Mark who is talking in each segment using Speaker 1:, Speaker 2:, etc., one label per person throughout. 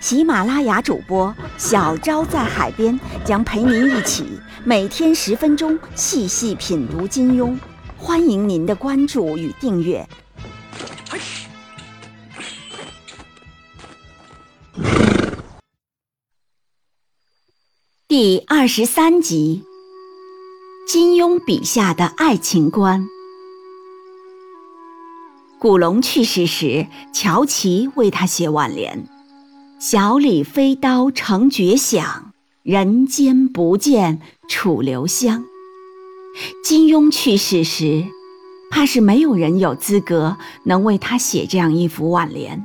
Speaker 1: 喜马拉雅主播小昭在海边将陪您一起每天十分钟细细品读金庸，欢迎您的关注与订阅。第二十三集：金庸笔下的爱情观。古龙去世时，乔琪为他写挽联：“小李飞刀成绝响，人间不见楚留香。”金庸去世时，怕是没有人有资格能为他写这样一幅挽联。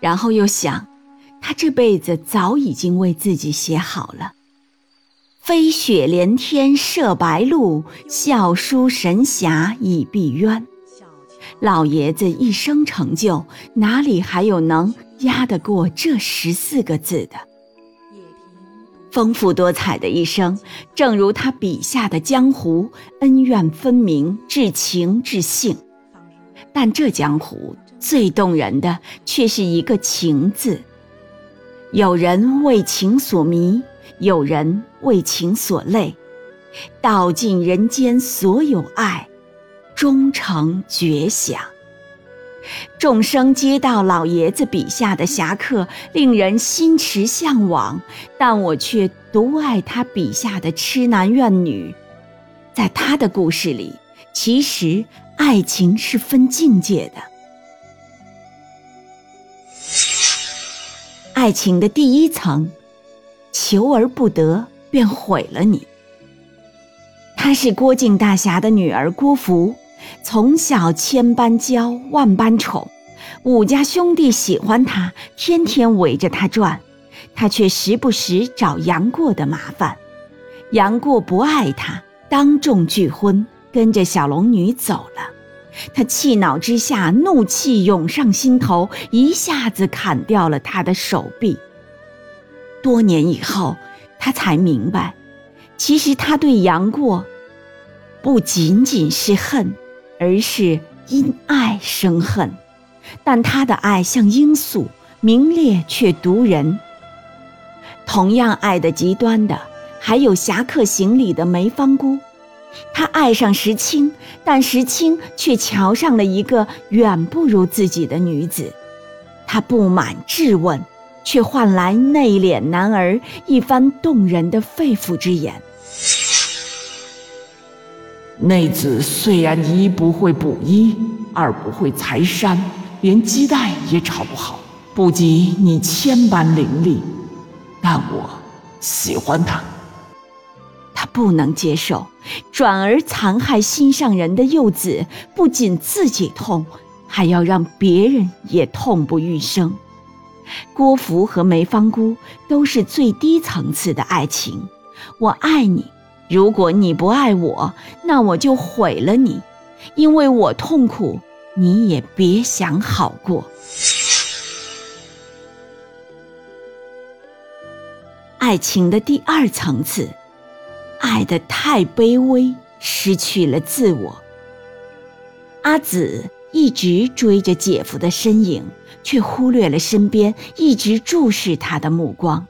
Speaker 1: 然后又想，他这辈子早已经为自己写好了。飞雪连天射白鹿，笑书神侠倚碧鸳。老爷子一生成就，哪里还有能压得过这十四个字的？丰富多彩的一生，正如他笔下的江湖，恩怨分明，至情至性。但这江湖最动人的，却是一个情字。有人为情所迷。有人为情所累，道尽人间所有爱，终成绝响。众生皆道老爷子笔下的侠客令人心驰向往，但我却独爱他笔下的痴男怨女。在他的故事里，其实爱情是分境界的。爱情的第一层。求而不得，便毁了你。她是郭靖大侠的女儿郭芙，从小千般娇，万般宠，武家兄弟喜欢她，天天围着她转，她却时不时找杨过的麻烦。杨过不爱她，当众拒婚，跟着小龙女走了。他气恼之下，怒气涌上心头，一下子砍掉了他的手臂。多年以后，他才明白，其实他对杨过不仅仅是恨，而是因爱生恨。但他的爱像罂粟，明烈却毒人。同样爱的极端的，还有《侠客行》里的梅芳姑。她爱上石青，但石青却瞧上了一个远不如自己的女子。她不满质问。却换来内敛男儿一番动人的肺腑之言。
Speaker 2: 内子虽然一不会补衣，二不会裁衫，连鸡蛋也炒不好，不及你千般伶俐，但我喜欢他。
Speaker 1: 他不能接受，转而残害心上人的幼子，不仅自己痛，还要让别人也痛不欲生。郭芙和梅芳姑都是最低层次的爱情。我爱你，如果你不爱我，那我就毁了你，因为我痛苦，你也别想好过。爱情的第二层次，爱的太卑微，失去了自我。阿紫。一直追着姐夫的身影，却忽略了身边一直注视他的目光。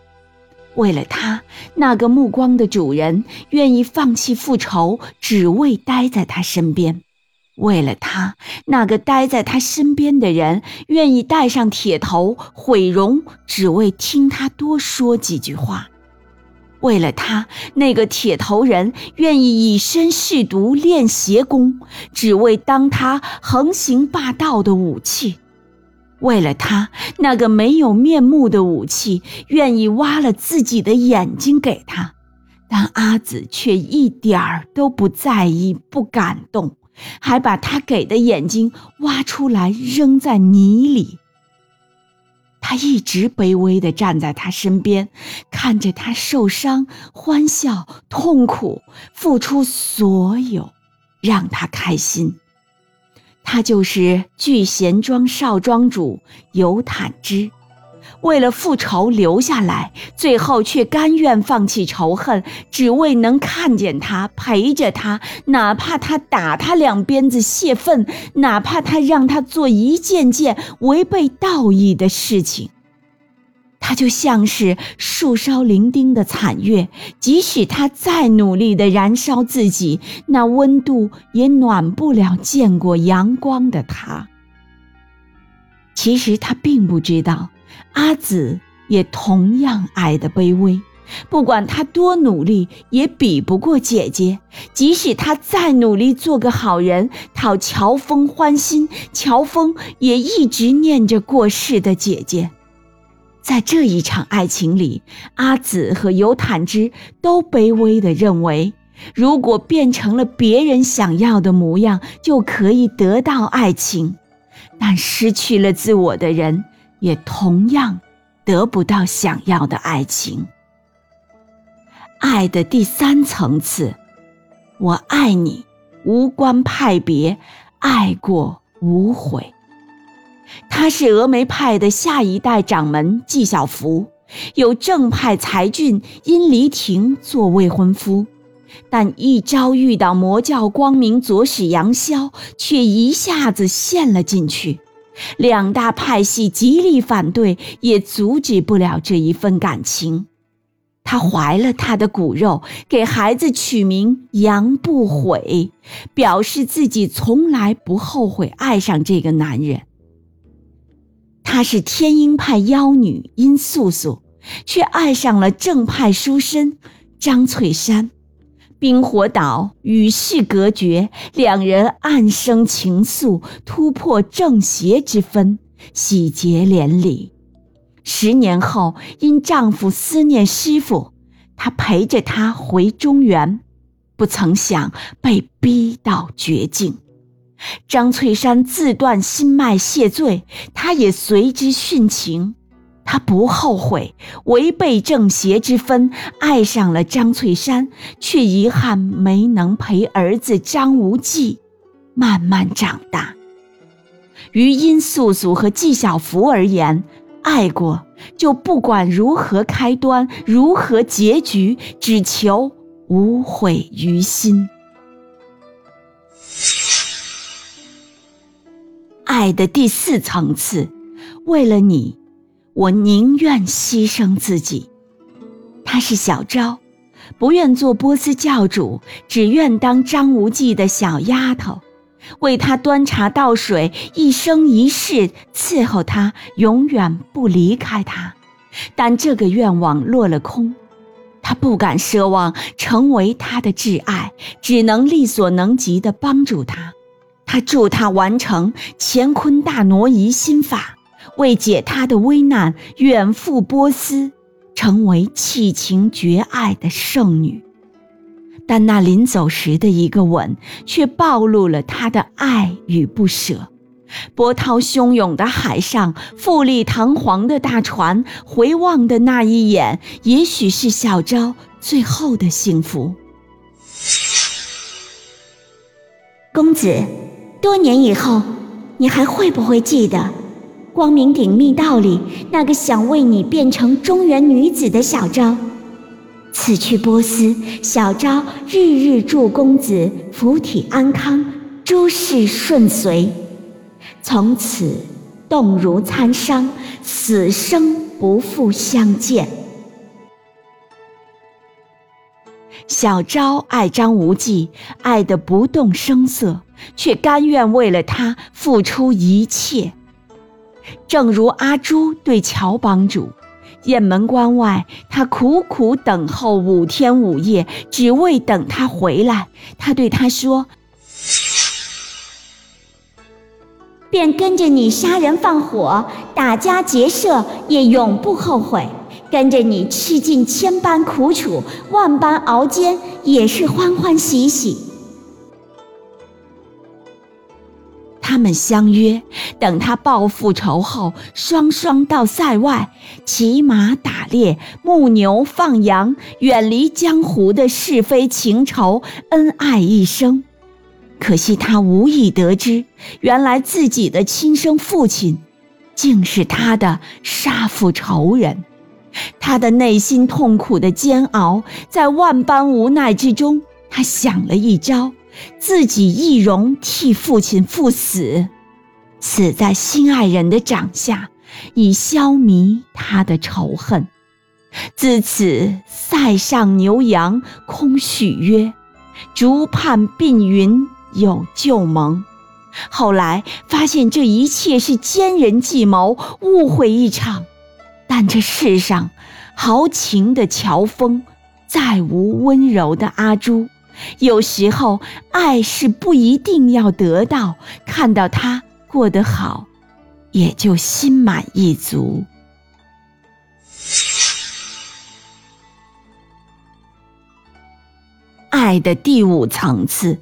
Speaker 1: 为了他，那个目光的主人愿意放弃复仇，只为待在他身边；为了他，那个待在他身边的人愿意戴上铁头毁容，只为听他多说几句话。为了他，那个铁头人愿意以身试毒练邪功，只为当他横行霸道的武器；为了他，那个没有面目的武器愿意挖了自己的眼睛给他，但阿紫却一点儿都不在意、不感动，还把他给的眼睛挖出来扔在泥里。他一直卑微地站在他身边，看着他受伤、欢笑、痛苦，付出所有，让他开心。他就是聚贤庄少庄主尤坦之。为了复仇留下来，最后却甘愿放弃仇恨，只为能看见他，陪着他，哪怕他打他两鞭子泄愤，哪怕他让他做一件件违背道义的事情。他就像是树梢伶仃的残月，即使他再努力地燃烧自己，那温度也暖不了见过阳光的他。其实他并不知道。阿紫也同样爱的卑微，不管她多努力，也比不过姐姐。即使她再努力做个好人，讨乔峰欢心，乔峰也一直念着过世的姐姐。在这一场爱情里，阿紫和尤坦之都卑微地认为，如果变成了别人想要的模样，就可以得到爱情。但失去了自我的人。也同样得不到想要的爱情。爱的第三层次，我爱你，无关派别，爱过无悔。他是峨眉派的下一代掌门纪晓芙，有正派才俊殷离亭做未婚夫，但一朝遇到魔教光明左使杨逍，却一下子陷了进去。两大派系极力反对，也阻止不了这一份感情。她怀了他的骨肉，给孩子取名杨不悔，表示自己从来不后悔爱上这个男人。她是天鹰派妖女殷素素，却爱上了正派书生张翠山。冰火岛与世隔绝，两人暗生情愫，突破正邪之分，喜结连理。十年后，因丈夫思念师傅，她陪着他回中原，不曾想被逼到绝境。张翠山自断心脉谢罪，他也随之殉情。他不后悔违背正邪之分，爱上了张翠山，却遗憾没能陪儿子张无忌慢慢长大。于殷素素和纪晓芙而言，爱过就不管如何开端，如何结局，只求无悔于心。爱的第四层次，为了你。我宁愿牺牲自己。她是小昭，不愿做波斯教主，只愿当张无忌的小丫头，为他端茶倒水，一生一世伺候他，永远不离开他。但这个愿望落了空，他不敢奢望成为他的挚爱，只能力所能及的帮助他。他助他完成乾坤大挪移心法。为解他的危难，远赴波斯，成为弃情绝爱的圣女。但那临走时的一个吻，却暴露了他的爱与不舍。波涛汹涌的海上，富丽堂皇的大船，回望的那一眼，也许是小昭最后的幸福。
Speaker 3: 公子，多年以后，你还会不会记得？光明顶密道里，那个想为你变成中原女子的小昭，此去波斯，小昭日日祝公子福体安康，诸事顺遂，从此动如参商，死生不复相见。
Speaker 1: 小昭爱张无忌，爱得不动声色，却甘愿为了他付出一切。正如阿朱对乔帮主，雁门关外，他苦苦等候五天五夜，只为等他回来。他对他说：“
Speaker 3: 便跟着你杀人放火，打家劫舍，也永不后悔；跟着你吃尽千般苦楚，万般熬煎，也是欢欢喜喜。”
Speaker 1: 他们相约，等他报复仇后，双双到塞外骑马打猎、牧牛放羊，远离江湖的是非情仇，恩爱一生。可惜他无意得知，原来自己的亲生父亲，竟是他的杀父仇人。他的内心痛苦的煎熬，在万般无奈之中，他想了一招。自己易容替父亲赴死，死在心爱人的掌下，以消弭他的仇恨。自此，塞上牛羊空许约，竹畔鬓云有旧盟。后来发现这一切是奸人计谋，误会一场。但这世上，豪情的乔峰，再无温柔的阿朱。有时候，爱是不一定要得到，看到他过得好，也就心满意足。爱的第五层次，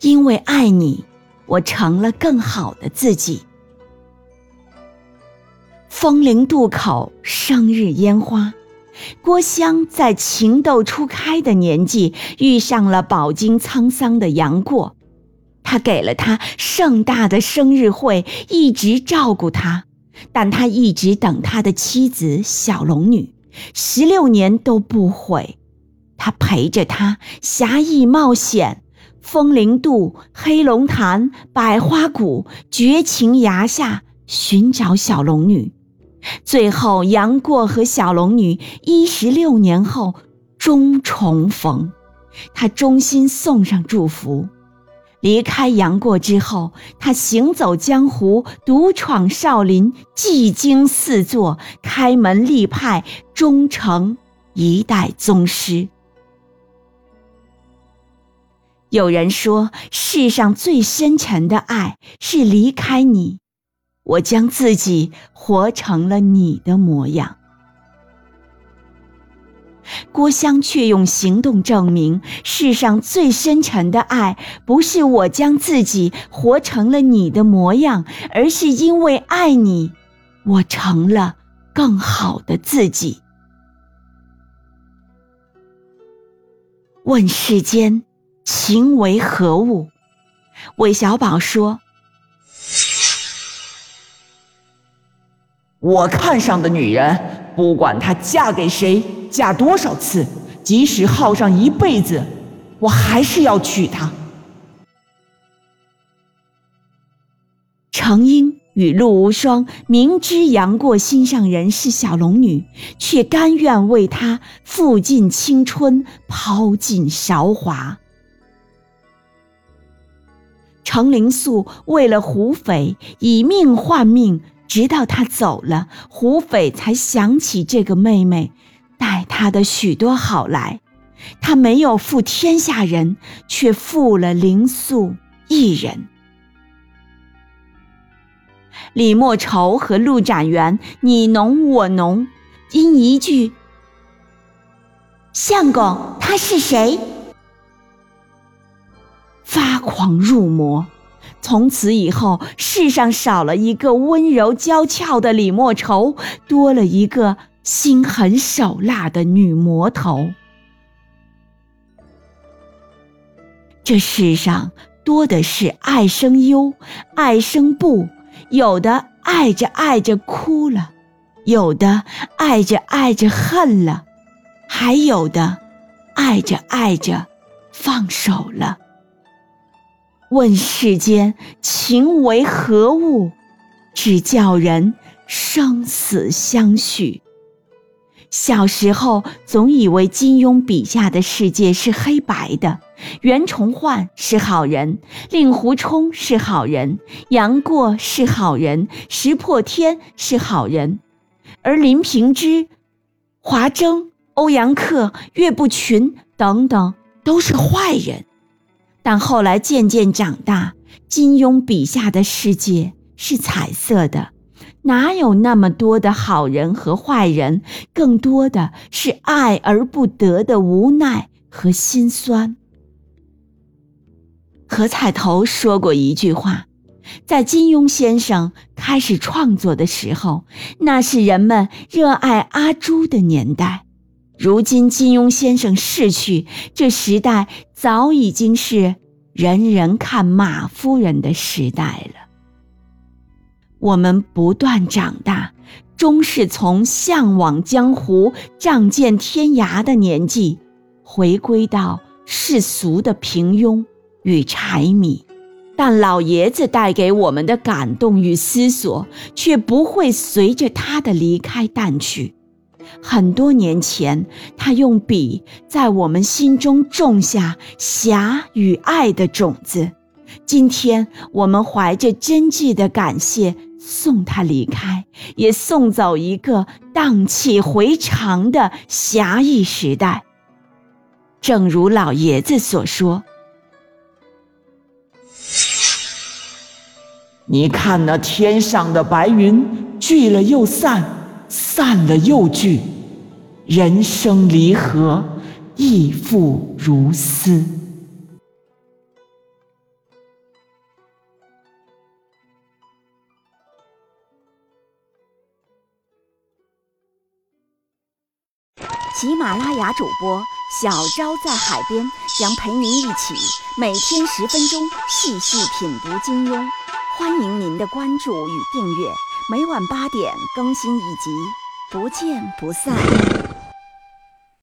Speaker 1: 因为爱你，我成了更好的自己。风铃渡口，生日烟花。郭襄在情窦初开的年纪遇上了饱经沧桑的杨过，他给了他盛大的生日会，一直照顾他，但他一直等他的妻子小龙女，十六年都不悔。他陪着他侠义冒险，风铃渡、黑龙潭、百花谷、绝情崖下寻找小龙女。最后，杨过和小龙女一十六年后终重逢，他衷心送上祝福。离开杨过之后，他行走江湖，独闯少林，技惊四座，开门立派，终成一代宗师。有人说，世上最深沉的爱是离开你。我将自己活成了你的模样。郭襄却用行动证明，世上最深沉的爱，不是我将自己活成了你的模样，而是因为爱你，我成了更好的自己。问世间情为何物？韦小宝说。
Speaker 2: 我看上的女人，不管她嫁给谁，嫁多少次，即使耗上一辈子，我还是要娶她。
Speaker 1: 程婴与陆无双明知杨过心上人是小龙女，却甘愿为他付尽青春，抛尽韶华。程灵素为了胡斐，以命换命。直到他走了，胡斐才想起这个妹妹待他的许多好来。他没有负天下人，却负了林素一人。李莫愁和陆展元你侬我侬，因一句“相公他是谁”，发狂入魔。从此以后，世上少了一个温柔娇俏的李莫愁，多了一个心狠手辣的女魔头。这世上多的是爱生忧，爱生怖，有的爱着爱着哭了，有的爱着爱着恨了，还有的爱着爱着放手了。问世间情为何物，只叫人生死相许。小时候总以为金庸笔下的世界是黑白的，袁崇焕是好人，令狐冲是好人，杨过是好人，石破天是好人，而林平之、华筝、欧阳克、岳不群等等都是坏人。但后来渐渐长大，金庸笔下的世界是彩色的，哪有那么多的好人和坏人？更多的是爱而不得的无奈和心酸。何彩头说过一句话：“在金庸先生开始创作的时候，那是人们热爱阿朱的年代。如今金庸先生逝去，这时代早已经是人人看马夫人的时代了。我们不断长大，终是从向往江湖、仗剑天涯的年纪，回归到世俗的平庸与柴米。但老爷子带给我们的感动与思索，却不会随着他的离开淡去。很多年前，他用笔在我们心中种下侠与爱的种子。今天，我们怀着真挚的感谢，送他离开，也送走一个荡气回肠的侠义时代。正如老爷子所说。
Speaker 2: 你看那天上的白云，聚了又散，散了又聚，人生离合，亦复如斯。
Speaker 1: 喜马拉雅主播小昭在海边将陪您一起每天十分钟细细品读金庸。欢迎您的关注与订阅，每晚八点更新一集，不见不散。